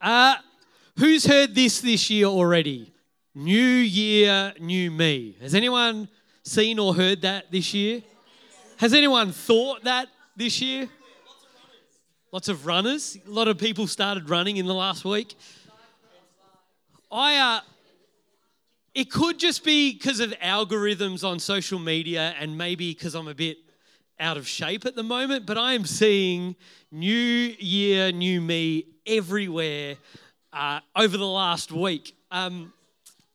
Uh, who's heard this this year already? New year, new me. Has anyone seen or heard that this year? Has anyone thought that this year? Lots of runners. A lot of people started running in the last week. I, uh, it could just be because of algorithms on social media and maybe because I'm a bit out of shape at the moment, but I am seeing new year, new me everywhere uh, over the last week. Um,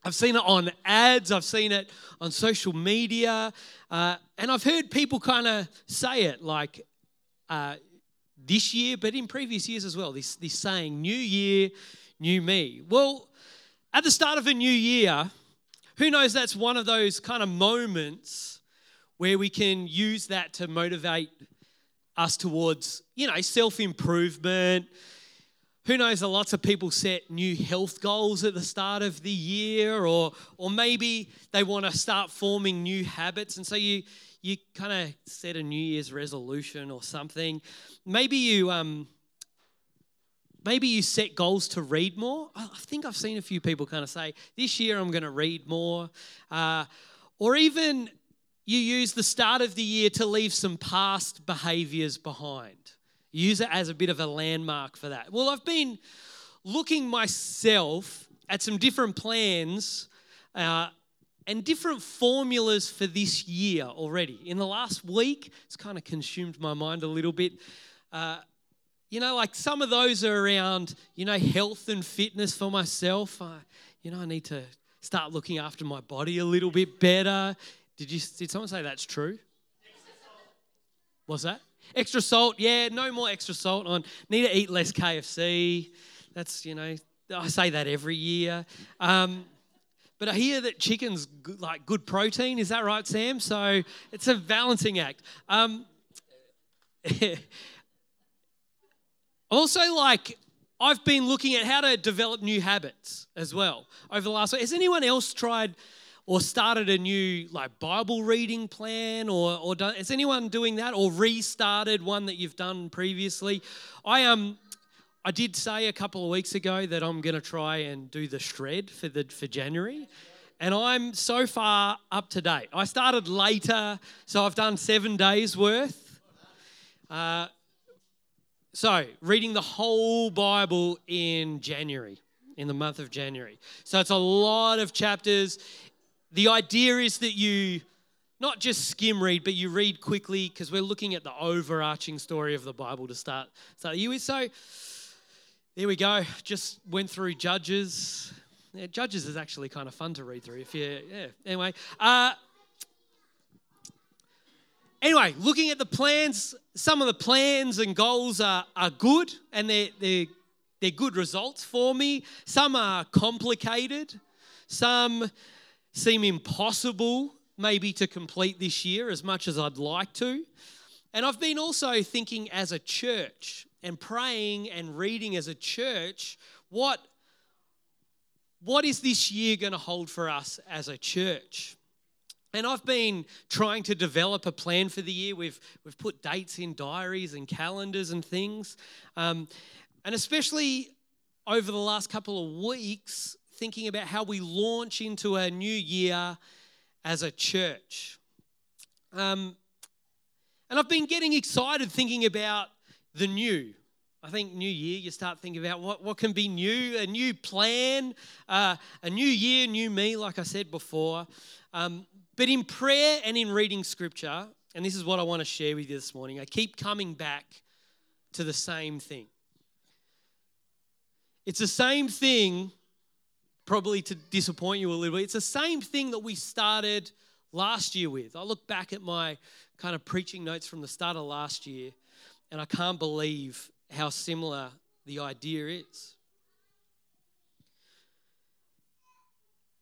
I've seen it on ads, I've seen it on social media, uh, and I've heard people kind of say it like, uh, this year, but in previous years as well. This, this saying, New Year, New Me. Well, at the start of a new year, who knows that's one of those kind of moments where we can use that to motivate us towards, you know, self improvement. Who knows, A lots of people set new health goals at the start of the year, or, or maybe they want to start forming new habits. And so you, you kind of set a New Year's resolution or something. Maybe you um, maybe you set goals to read more. I think I've seen a few people kind of say, "This year I'm going to read more," uh, or even you use the start of the year to leave some past behaviors behind. Use it as a bit of a landmark for that. Well, I've been looking myself at some different plans. Uh, and different formulas for this year already. In the last week, it's kind of consumed my mind a little bit. Uh, you know, like some of those are around, you know, health and fitness for myself. I, you know, I need to start looking after my body a little bit better. Did you? Did someone say that's true? What's that? Extra salt? Yeah, no more extra salt on. Need to eat less KFC. That's you know, I say that every year. Um, but I hear that chicken's good, like good protein. Is that right, Sam? So it's a balancing act. Um, also, like I've been looking at how to develop new habits as well over the last. Week. Has anyone else tried or started a new like Bible reading plan, or or done, is anyone doing that, or restarted one that you've done previously? I um I did say a couple of weeks ago that I'm going to try and do the shred for the for January, and I'm so far up to date. I started later, so I've done seven days worth. Uh, so reading the whole Bible in January, in the month of January. So it's a lot of chapters. The idea is that you not just skim read, but you read quickly because we're looking at the overarching story of the Bible to start So you. So there we go. Just went through Judges. Yeah, Judges is actually kind of fun to read through. If you, yeah. Anyway, uh, anyway, looking at the plans, some of the plans and goals are, are good, and they're, they're they're good results for me. Some are complicated. Some seem impossible, maybe to complete this year as much as I'd like to. And I've been also thinking as a church and praying and reading as a church, what, what is this year going to hold for us as a church? And I've been trying to develop a plan for the year. We've, we've put dates in diaries and calendars and things. Um, and especially over the last couple of weeks, thinking about how we launch into a new year as a church. Um, and I've been getting excited thinking about the new. I think new year, you start thinking about what, what can be new, a new plan, uh, a new year, new me, like I said before. Um, but in prayer and in reading scripture, and this is what I want to share with you this morning, I keep coming back to the same thing. It's the same thing, probably to disappoint you a little bit. It's the same thing that we started last year with. I look back at my kind of preaching notes from the start of last year, and I can't believe how similar the idea is.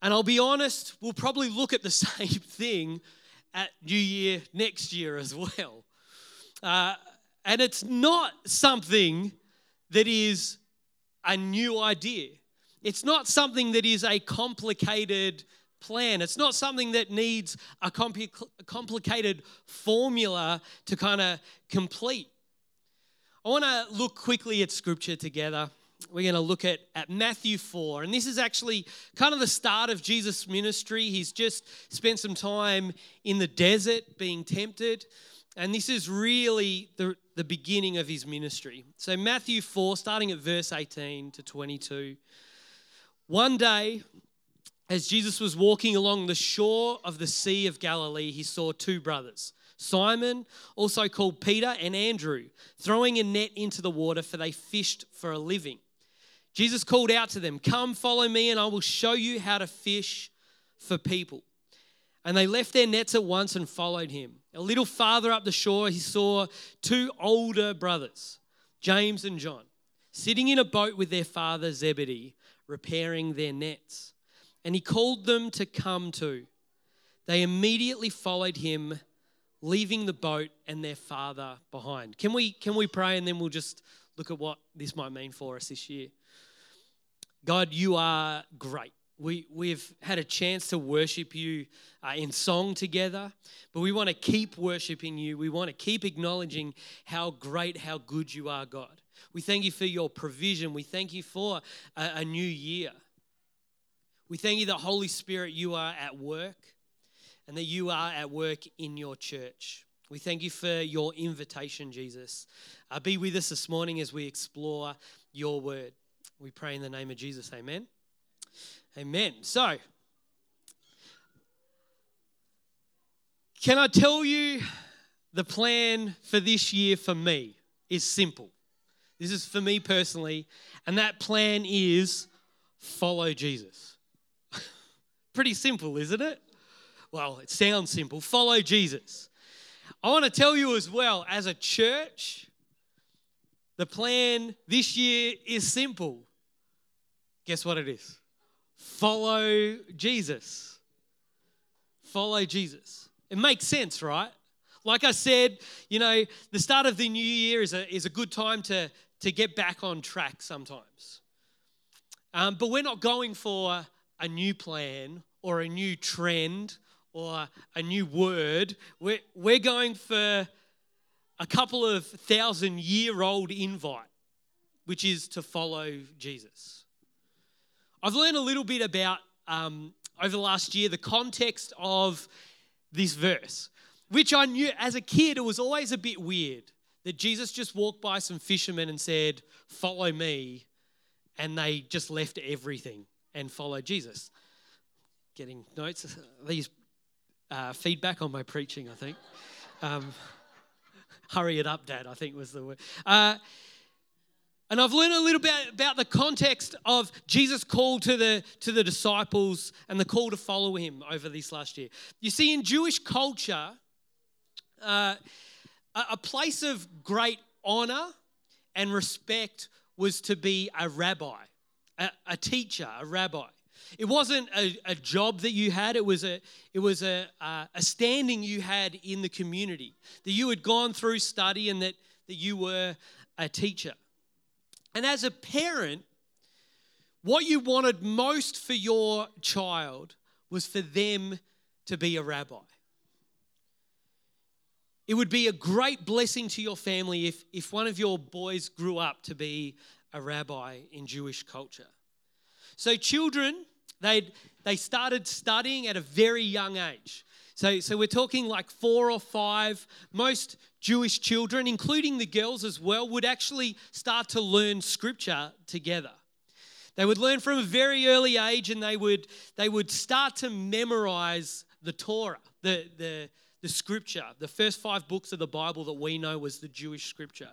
And I'll be honest, we'll probably look at the same thing at New Year next year as well. Uh, and it's not something that is a new idea. It's not something that is a complicated plan. It's not something that needs a compli- complicated formula to kind of complete. I want to look quickly at scripture together. we're going to look at, at Matthew 4. And this is actually kind of the start of Jesus' ministry. He's just spent some time in the desert being tempted. And this is really the, the beginning of his ministry. So, Matthew 4, starting at verse 18 to 22. One day, as Jesus was walking along the shore of the Sea of Galilee, he saw two brothers, Simon, also called Peter, and Andrew, throwing a net into the water, for they fished for a living. Jesus called out to them, Come, follow me, and I will show you how to fish for people. And they left their nets at once and followed him. A little farther up the shore, he saw two older brothers, James and John, sitting in a boat with their father Zebedee, repairing their nets. And he called them to come to. They immediately followed him, leaving the boat and their father behind. Can we, can we pray and then we'll just look at what this might mean for us this year? God, you are great. We, we've had a chance to worship you uh, in song together, but we want to keep worshiping you. We want to keep acknowledging how great, how good you are, God. We thank you for your provision. We thank you for a, a new year. We thank you that, Holy Spirit, you are at work and that you are at work in your church. We thank you for your invitation, Jesus. Uh, be with us this morning as we explore your word. We pray in the name of Jesus. Amen. Amen. So, can I tell you the plan for this year for me is simple. This is for me personally, and that plan is follow Jesus. Pretty simple, isn't it? Well, it sounds simple. Follow Jesus. I want to tell you as well, as a church, the plan this year is simple Guess what it is? Follow Jesus. Follow Jesus. It makes sense, right? Like I said, you know, the start of the new year is a, is a good time to, to get back on track sometimes. Um, but we're not going for a new plan or a new trend or a new word. We're, we're going for a couple of thousand year old invite, which is to follow Jesus. I've learned a little bit about, um, over the last year, the context of this verse, which I knew as a kid, it was always a bit weird that Jesus just walked by some fishermen and said, Follow me. And they just left everything and followed Jesus. Getting notes, these uh, feedback on my preaching, I think. Um, hurry it up, Dad, I think was the word. Uh, and I've learned a little bit about the context of Jesus' call to the, to the disciples and the call to follow him over this last year. You see, in Jewish culture, uh, a place of great honor and respect was to be a rabbi, a, a teacher, a rabbi. It wasn't a, a, job that you had, it was, a, it was a, a standing you had in the community, that you had gone through study and that, that you were a teacher. And as a parent, what you wanted most for your child was for them to be a rabbi. It would be a great blessing to your family if, if one of your boys grew up to be a rabbi in Jewish culture. So, children, they they started studying at a very young age. So, so we're talking like four or five. Most Jewish children, including the girls as well, would actually start to learn scripture together. They would learn from a very early age and they would, they would start to memorize the Torah, the, the, the scripture, the first five books of the Bible that we know was the Jewish scripture.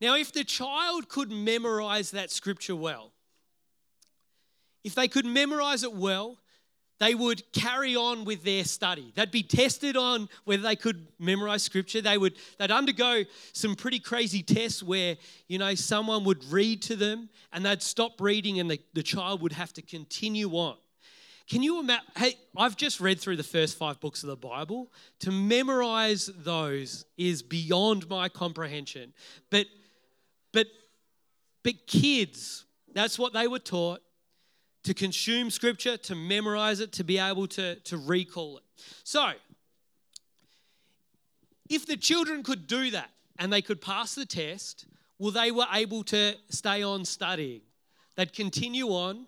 Now, if the child could memorize that scripture well, if they could memorize it well, they would carry on with their study. They'd be tested on whether they could memorize scripture. They would they'd undergo some pretty crazy tests where, you know, someone would read to them and they'd stop reading and the, the child would have to continue on. Can you imagine? Hey, I've just read through the first five books of the Bible. To memorize those is beyond my comprehension. But but but kids, that's what they were taught to consume scripture, to memorize it, to be able to, to recall it. So, if the children could do that and they could pass the test, well, they were able to stay on studying. They'd continue on.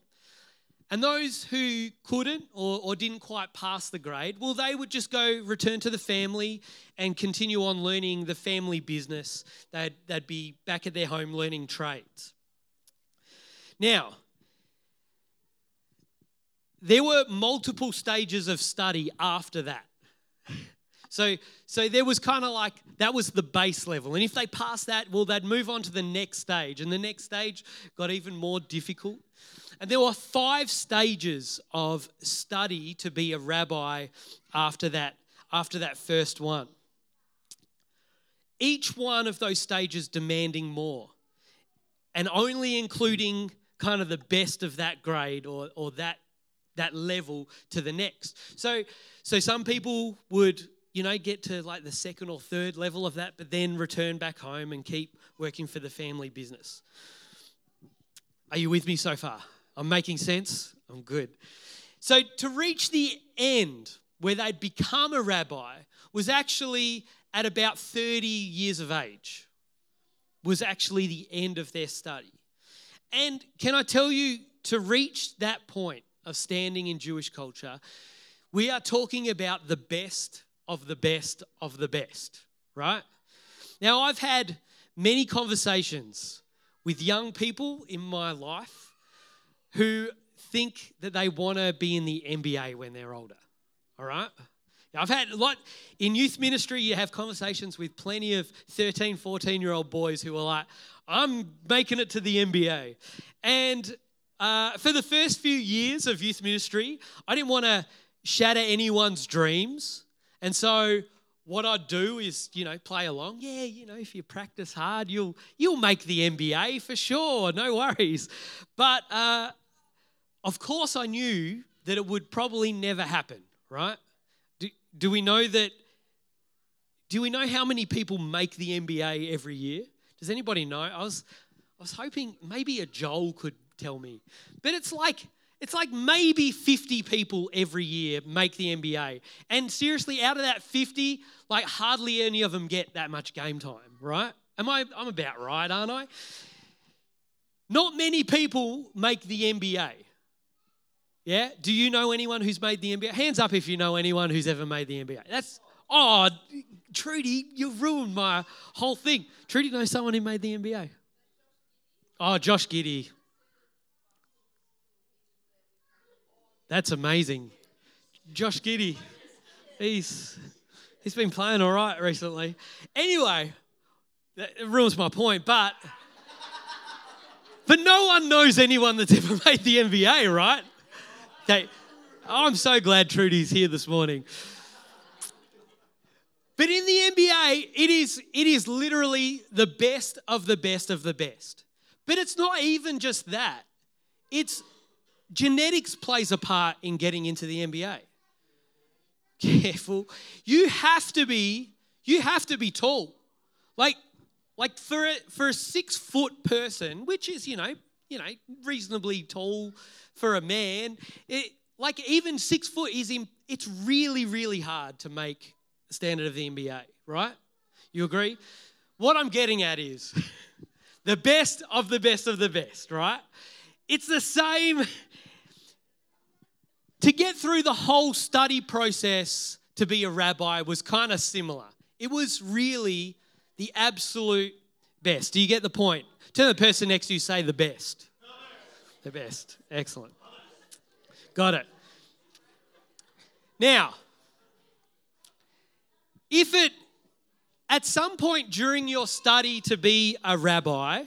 And those who couldn't or, or didn't quite pass the grade, well, they would just go return to the family and continue on learning the family business. They'd, they'd be back at their home learning trades. Now, there were multiple stages of study after that. So, so there was kind of like that was the base level. And if they passed that, well, they'd move on to the next stage. And the next stage got even more difficult. And there were five stages of study to be a rabbi after that, after that first one. Each one of those stages demanding more. And only including kind of the best of that grade or, or that that level to the next. So so some people would you know, get to like the second or third level of that, but then return back home and keep working for the family business. Are you with me so far? I'm making sense? I'm good. So, to reach the end where they'd become a rabbi was actually at about 30 years of age, was actually the end of their study. And can I tell you, to reach that point of standing in Jewish culture, we are talking about the best of the best of the best, right? Now, I've had many conversations with young people in my life who think that they want to be in the NBA when they're older, all right? I've had a lot in youth ministry, you have conversations with plenty of 13, 14 year old boys who are like, I'm making it to the NBA. And uh, for the first few years of youth ministry, I didn't want to shatter anyone's dreams. And so what I'd do is, you know, play along. Yeah, you know, if you practice hard, you'll you'll make the NBA for sure. No worries. But uh, of course, I knew that it would probably never happen. Right? Do, do we know that? Do we know how many people make the NBA every year? Does anybody know? I was I was hoping maybe a Joel could tell me, but it's like it's like maybe 50 people every year make the NBA. And seriously, out of that 50, like hardly any of them get that much game time, right? Am I I'm about right, aren't I? Not many people make the NBA. Yeah? Do you know anyone who's made the NBA? Hands up if you know anyone who's ever made the NBA. That's oh, Trudy, you've ruined my whole thing. Trudy knows someone who made the NBA. Oh, Josh Giddey. That's amazing. Josh Giddey, he's he's been playing all right recently. Anyway, that ruins my point, but but no one knows anyone that's ever made the NBA, right? Okay, I'm so glad Trudy's here this morning. But in the NBA, it is it is literally the best of the best of the best. But it's not even just that. It's genetics plays a part in getting into the NBA. Careful. You have to be, you have to be tall. Like, like for a, for a six foot person, which is, you know, you know, reasonably tall for a man, it, like even six foot is in, it's really, really hard to make the standard of the NBA, right? You agree? What I'm getting at is the best of the best of the best, right? It's the same to get through the whole study process to be a rabbi was kind of similar. It was really the absolute best. Do you get the point? Tell the person next to you, say the best. The best. Excellent. Got it. Now, if it, at some point during your study to be a rabbi,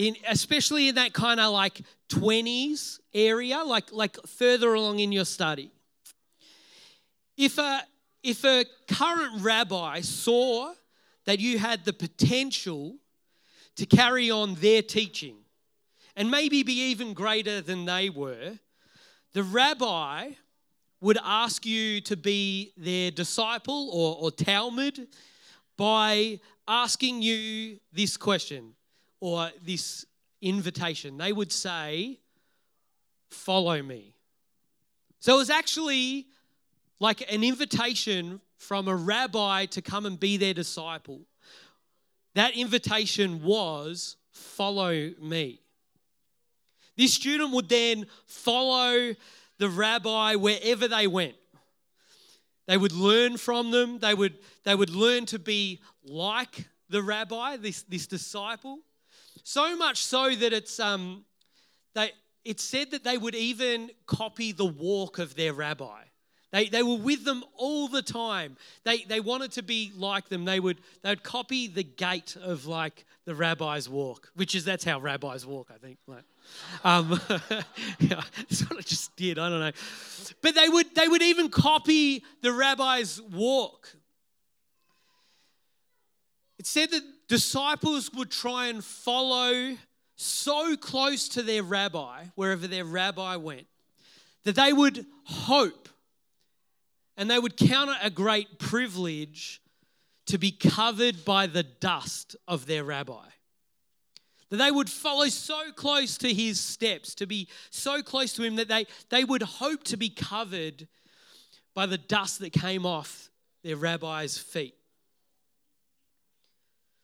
in, especially in that kind of like 20s area, like, like further along in your study. If a, if a current rabbi saw that you had the potential to carry on their teaching and maybe be even greater than they were, the rabbi would ask you to be their disciple or, or talmid by asking you this question or this invitation. They would say, Follow me. So it was actually like an invitation from a rabbi to come and be their disciple. that invitation was follow me. This student would then follow the rabbi wherever they went. They would learn from them, they would, they would learn to be like the rabbi, this, this disciple. So much so that it's, um, they, it's said that they would even copy the walk of their rabbi. They, they were with them all the time. They, they wanted to be like them. They would, they would copy the gait of like the rabbi's walk, which is that's how rabbis walk, I think. Like, um, yeah, that's what I just did. I don't know. But they would, they would even copy the rabbi's walk. It said that disciples would try and follow so close to their rabbi, wherever their rabbi went, that they would hope and they would count it a great privilege to be covered by the dust of their rabbi. That they would follow so close to his steps, to be so close to him that they, they would hope to be covered by the dust that came off their rabbi's feet.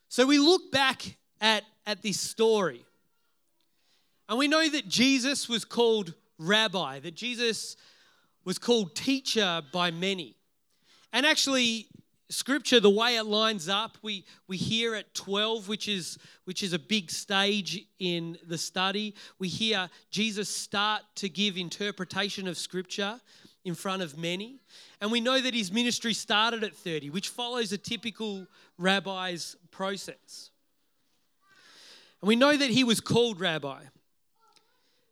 So we look back at, at this story, and we know that Jesus was called rabbi, that Jesus was called teacher by many. And actually, scripture the way it lines up we we hear at 12 which is which is a big stage in the study. We hear jesus start to give interpretation of scripture in front of many. And we know that his ministry started at 30 which follows a typical rabbi's process. And we know that he was called rabbi.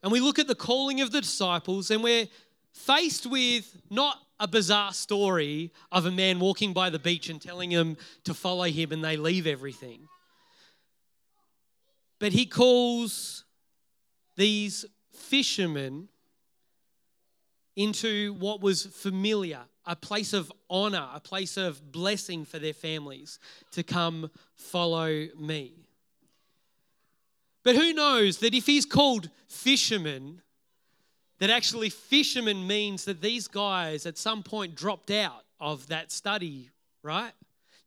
And we look at the calling of the disciples and we're faced with not a bizarre story of a man walking by the beach and telling them to follow him and they leave everything. But he calls these fishermen into what was familiar, a place of honor, a place of blessing for their families to come follow me. But who knows that if he's called fishermen, that actually fishermen means that these guys at some point dropped out of that study, right?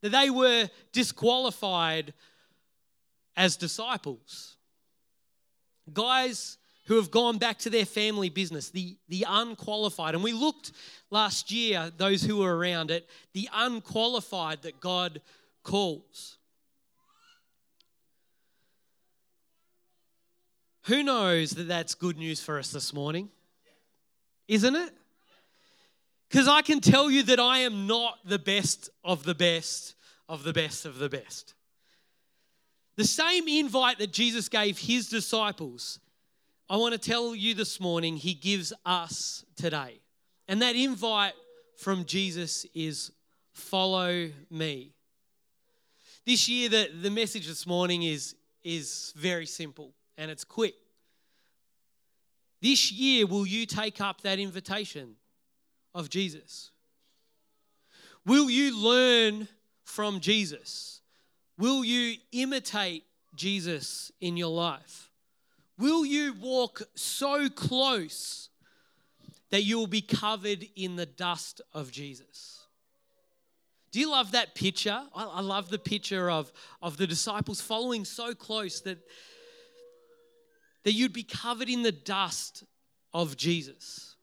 That they were disqualified as disciples. Guys who have gone back to their family business, the, the unqualified. And we looked last year, those who were around it, the unqualified that God calls. Who knows that that's good news for us this morning? isn't it? Because I can tell you that I am not the best of the best of the best of the best. The same invite that Jesus gave his disciples, I want to tell you this morning, he gives us today. And that invite from Jesus is follow me. This year, the, the message this morning is, is very simple and it's quick. This year, will you take up that invitation of Jesus? Will you learn from Jesus? Will you imitate Jesus in your life? Will you walk so close that you will be covered in the dust of Jesus? Do you love that picture? I, love the picture of, of the disciples following so close that that you'd be covered in the dust of Jesus.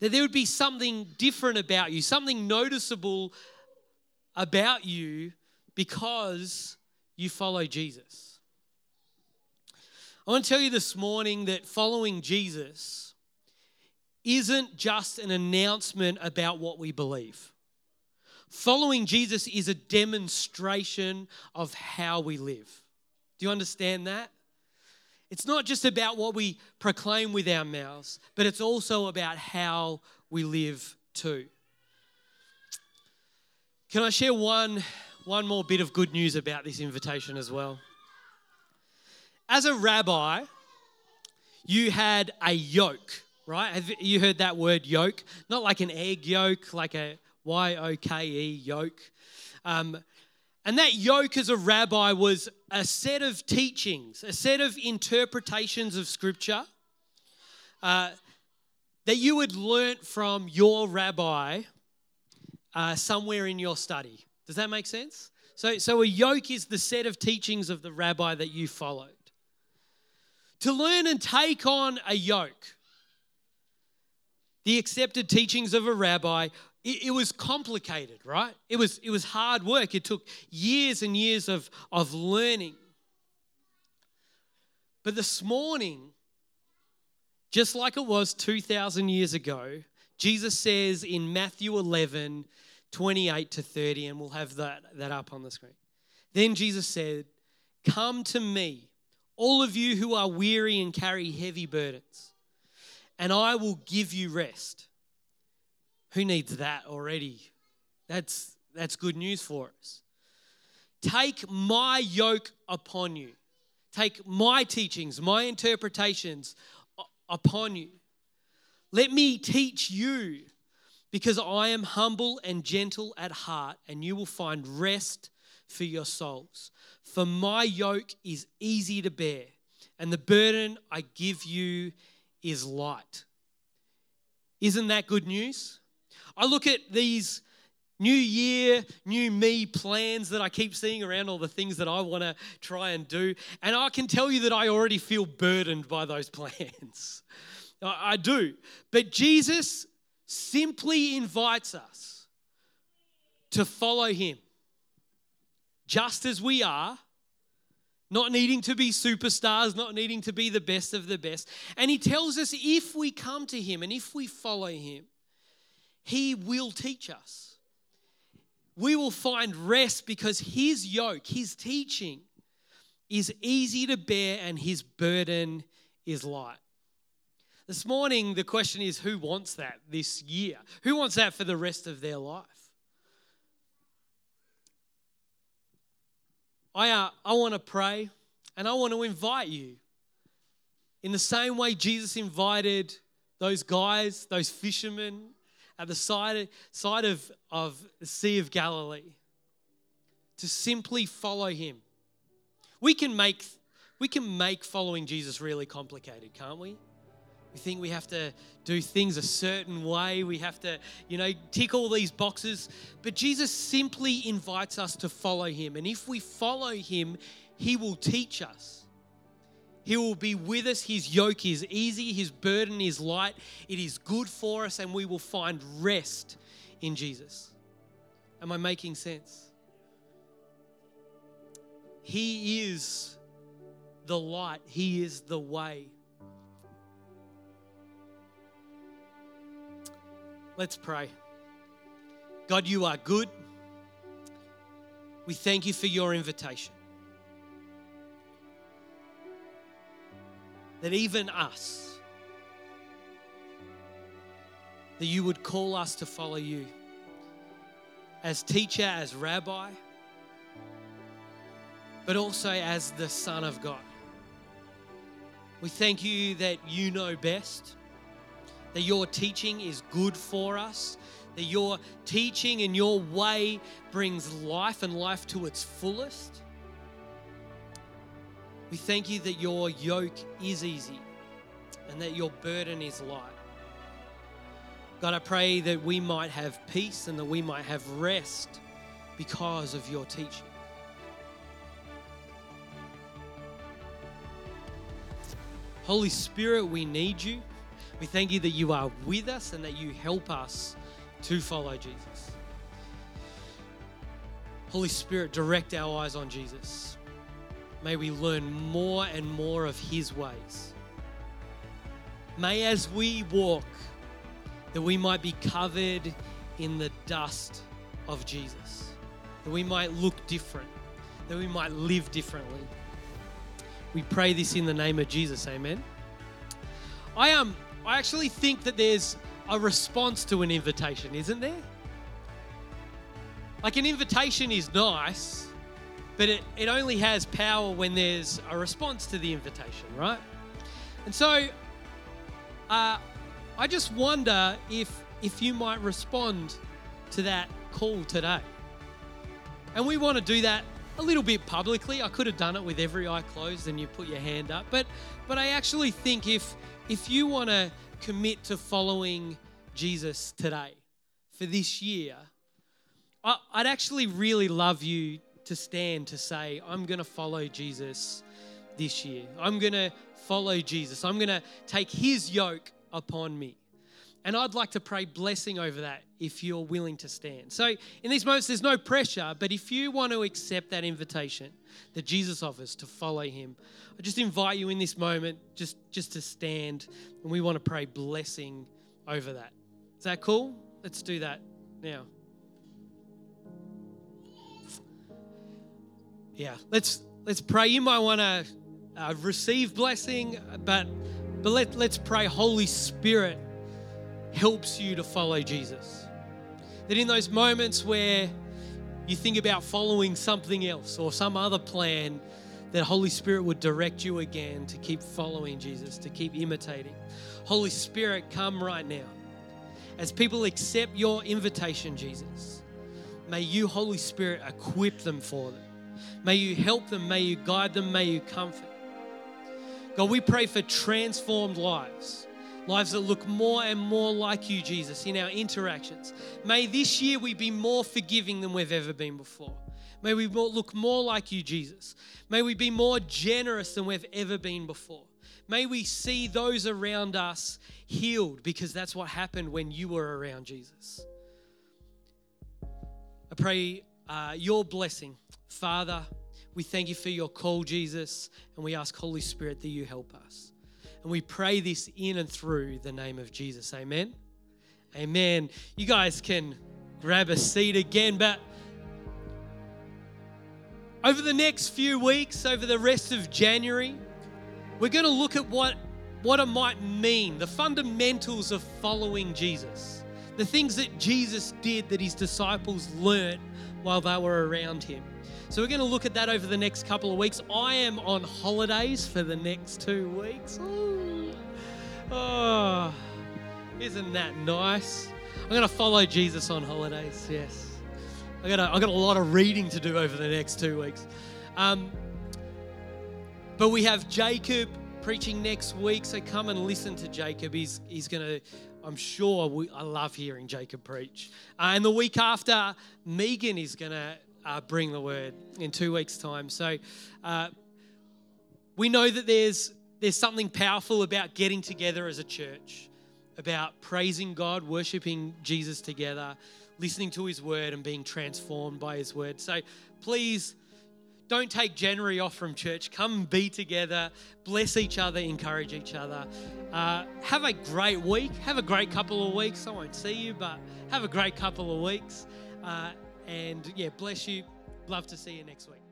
That there would be something different about you, something noticeable about you because you follow Jesus. I want to tell you this morning that following Jesus isn't just an announcement about what we believe. Following Jesus is a demonstration of how we live. Do you understand that? It's not just about what we proclaim with our mouths, but it's also about how we live too. Can I share one, one more bit of good news about this invitation as well? As a rabbi, you had a yoke, right? Have you heard that word yoke? Not like an egg yolk, like a Y O K E yoke. Um, and that yoke as a rabbi was a set of teachings, a set of interpretations of scripture uh, that you had learnt from your rabbi uh, somewhere in your study. Does that make sense? So, so a yoke is the set of teachings of the rabbi that you followed. To learn and take on a yoke, the accepted teachings of a rabbi, it, it, was complicated, right? It was, it was hard work. It took years and years of, of learning. But this morning, just like it was 2,000 years ago, Jesus says in Matthew 11, 28 to 30, and we'll have that, that up on the screen. Then Jesus said, Come to me, all of you who are weary and carry heavy burdens, and I will give you rest. Who needs that already? That's, that's good news for us. Take my yoke upon you. Take my teachings, my interpretations upon you. Let me teach you because I am humble and gentle at heart, and you will find rest for your souls. For my yoke is easy to bear, and the burden I give you is light. Isn't that good news? I look at these new year, new me plans that I keep seeing around all the things that I want to try and do, and I can tell you that I already feel burdened by those plans. I do. But Jesus simply invites us to follow him just as we are, not needing to be superstars, not needing to be the best of the best. And he tells us if we come to him and if we follow him, he will teach us. We will find rest because his yoke, his teaching, is easy to bear and his burden is light. This morning, the question is who wants that this year? Who wants that for the rest of their life? I, uh, I want to pray and I want to invite you in the same way Jesus invited those guys, those fishermen at the side, side of, of the Sea of Galilee to simply follow him. We can make we can make following Jesus really complicated, can't we? We think we have to do things a certain way. We have to, you know, tick all these boxes. But Jesus simply invites us to follow him. And if we follow him, he will teach us. He will be with us. His yoke is easy, his burden is light. It is good for us, and we will find rest in Jesus. Am I making sense? He is the light, He is the way. Let's pray. God, you are good. We thank you for your invitation. That even us, that you would call us to follow you as teacher, as rabbi, but also as the Son of God. We thank you that you know best that your teaching is good for us, that your teaching and your way brings life and life to its fullest. We thank you that your yoke is easy and that your burden is light. God, I pray that we might have peace and that we might have rest because of your teaching. Holy Spirit, we need you. We thank you that you are with us and that you help us to follow Jesus. Holy Spirit, direct our eyes on Jesus. May we learn more and more of his ways. May as we walk, that we might be covered in the dust of Jesus, that we might look different, that we might live differently. We pray this in the name of Jesus. Amen. I am. Um, I actually think that there's a response to an invitation, isn't there? Like an invitation is nice, but it, it only has power when there's a response to the invitation, right? And so uh, I just wonder if if you might respond to that call today. And we want to do that a little bit publicly. I could have done it with every eye closed and you put your hand up, but but I actually think if if you want to commit to following Jesus today for this year, I, I'd actually really love you to stand to say, I'm going to follow Jesus this year. I'm going to follow Jesus. I'm going to take his yoke upon me. And I'd like to pray blessing over that if you're willing to stand. So, in these moments, there's no pressure, but if you want to accept that invitation that Jesus offers to follow him, I just invite you in this moment just, just to stand and we want to pray blessing over that. Is that cool? Let's do that now. Yeah, let's let's pray. You might want to uh, receive blessing, but but let, let's pray. Holy Spirit helps you to follow Jesus. That in those moments where you think about following something else or some other plan, that Holy Spirit would direct you again to keep following Jesus, to keep imitating. Holy Spirit, come right now. As people accept your invitation, Jesus, may you, Holy Spirit, equip them for them. May you help them, may you guide them, may you comfort. God, we pray for transformed lives, lives that look more and more like you, Jesus, in our interactions. May this year we be more forgiving than we've ever been before. May we look more like you, Jesus. May we be more generous than we've ever been before. May we see those around us healed because that's what happened when you were around Jesus. I pray uh, your blessing, Father. We thank you for your call, Jesus, and we ask, Holy Spirit, that you help us. And we pray this in and through the name of Jesus. Amen. Amen. You guys can grab a seat again, but over the next few weeks, over the rest of January, we're going to look at what, what it might mean, the fundamentals of following Jesus, the things that Jesus did that his disciples learnt while they were around him. So we're going to look at that over the next couple of weeks. I am on holidays for the next two weeks. Ooh. Oh, isn't that nice? I'm going to follow Jesus on holidays. Yes. I got got a lot of reading to do over the next two weeks. Um, but we have Jacob preaching next week, so come and listen to Jacob. He's, he's going to, I'm sure, we, I love hearing Jacob preach. Uh, and the week after, Megan is going to uh, bring the word in two weeks' time. So uh, we know that there's there's something powerful about getting together as a church, about praising God, worshiping Jesus together, listening to His word, and being transformed by His word. So please. Don't take January off from church. Come be together, bless each other, encourage each other. Uh, have a great week. Have a great couple of weeks. I won't see you, but have a great couple of weeks. Uh, and yeah, bless you. Love to see you next week.